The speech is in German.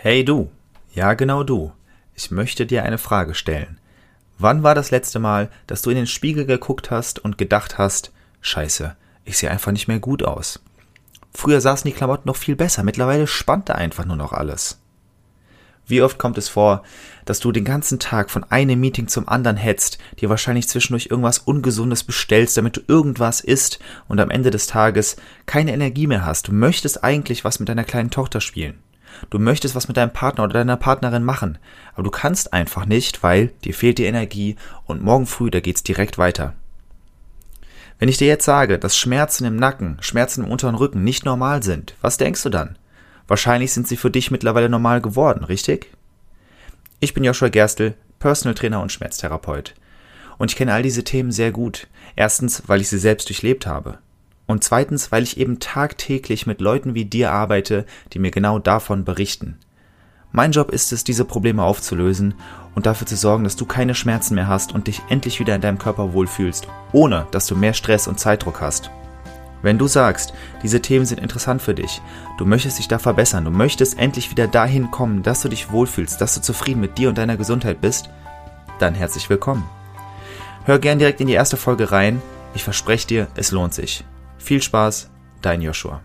Hey du, ja genau du, ich möchte dir eine Frage stellen. Wann war das letzte Mal, dass du in den Spiegel geguckt hast und gedacht hast, scheiße, ich sehe einfach nicht mehr gut aus? Früher saßen die Klamotten noch viel besser, mittlerweile spannt da einfach nur noch alles. Wie oft kommt es vor, dass du den ganzen Tag von einem Meeting zum anderen hetzt, dir wahrscheinlich zwischendurch irgendwas Ungesundes bestellst, damit du irgendwas isst und am Ende des Tages keine Energie mehr hast. Du möchtest eigentlich was mit deiner kleinen Tochter spielen. Du möchtest was mit deinem Partner oder deiner Partnerin machen, aber du kannst einfach nicht, weil dir fehlt die Energie und morgen früh, da geht's direkt weiter. Wenn ich dir jetzt sage, dass Schmerzen im Nacken, Schmerzen im unteren Rücken nicht normal sind, was denkst du dann? Wahrscheinlich sind sie für dich mittlerweile normal geworden, richtig? Ich bin Joshua Gerstl, Personal Trainer und Schmerztherapeut. Und ich kenne all diese Themen sehr gut. Erstens, weil ich sie selbst durchlebt habe. Und zweitens, weil ich eben tagtäglich mit Leuten wie dir arbeite, die mir genau davon berichten. Mein Job ist es, diese Probleme aufzulösen und dafür zu sorgen, dass du keine Schmerzen mehr hast und dich endlich wieder in deinem Körper wohlfühlst, ohne dass du mehr Stress und Zeitdruck hast. Wenn du sagst, diese Themen sind interessant für dich, du möchtest dich da verbessern, du möchtest endlich wieder dahin kommen, dass du dich wohlfühlst, dass du zufrieden mit dir und deiner Gesundheit bist, dann herzlich willkommen. Hör gern direkt in die erste Folge rein, ich verspreche dir, es lohnt sich. Viel Spaß, dein Joshua.